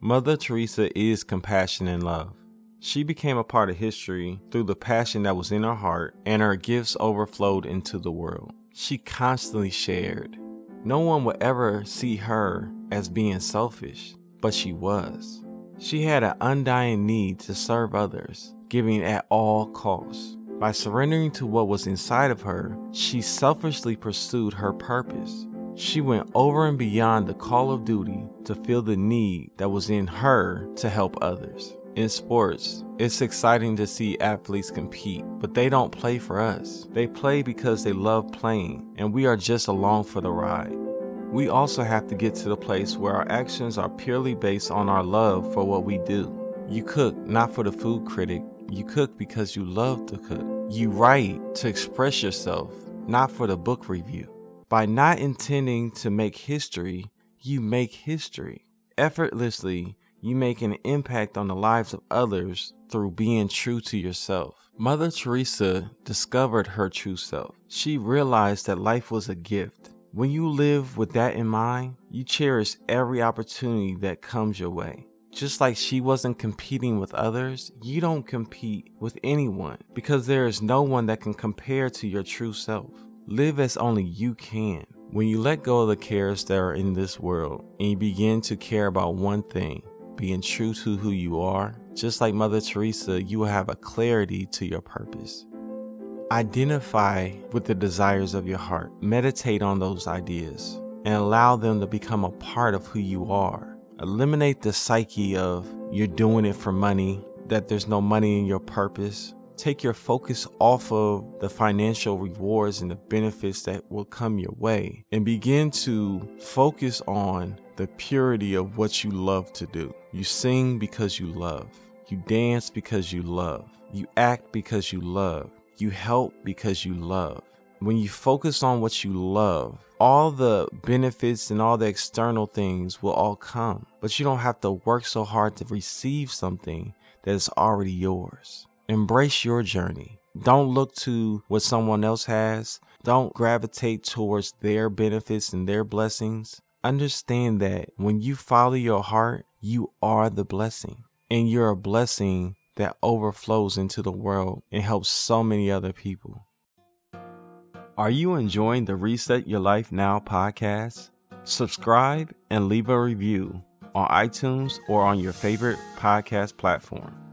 Mother Teresa is compassion and love. She became a part of history through the passion that was in her heart, and her gifts overflowed into the world. She constantly shared. No one would ever see her as being selfish, but she was. She had an undying need to serve others, giving at all costs. By surrendering to what was inside of her, she selfishly pursued her purpose. She went over and beyond the call of duty to feel the need that was in her to help others. In sports, it's exciting to see athletes compete, but they don't play for us. They play because they love playing, and we are just along for the ride. We also have to get to the place where our actions are purely based on our love for what we do. You cook not for the food critic, you cook because you love to cook. You write to express yourself, not for the book review. By not intending to make history, you make history. Effortlessly, you make an impact on the lives of others through being true to yourself. Mother Teresa discovered her true self. She realized that life was a gift. When you live with that in mind, you cherish every opportunity that comes your way. Just like she wasn't competing with others, you don't compete with anyone because there is no one that can compare to your true self. Live as only you can. When you let go of the cares that are in this world and you begin to care about one thing, being true to who you are, just like Mother Teresa, you will have a clarity to your purpose. Identify with the desires of your heart, meditate on those ideas, and allow them to become a part of who you are. Eliminate the psyche of you're doing it for money, that there's no money in your purpose, take your focus off of the financial rewards and the benefits that will come your way and begin to focus on the purity of what you love to do. You sing because you love. You dance because you love. You act because you love. You help because you love. When you focus on what you love, all the benefits and all the external things will all come, but you don't have to work so hard to receive something that is already yours. Embrace your journey. Don't look to what someone else has. Don't gravitate towards their benefits and their blessings. Understand that when you follow your heart, you are the blessing. And you're a blessing that overflows into the world and helps so many other people. Are you enjoying the Reset Your Life Now podcast? Subscribe and leave a review on iTunes or on your favorite podcast platform.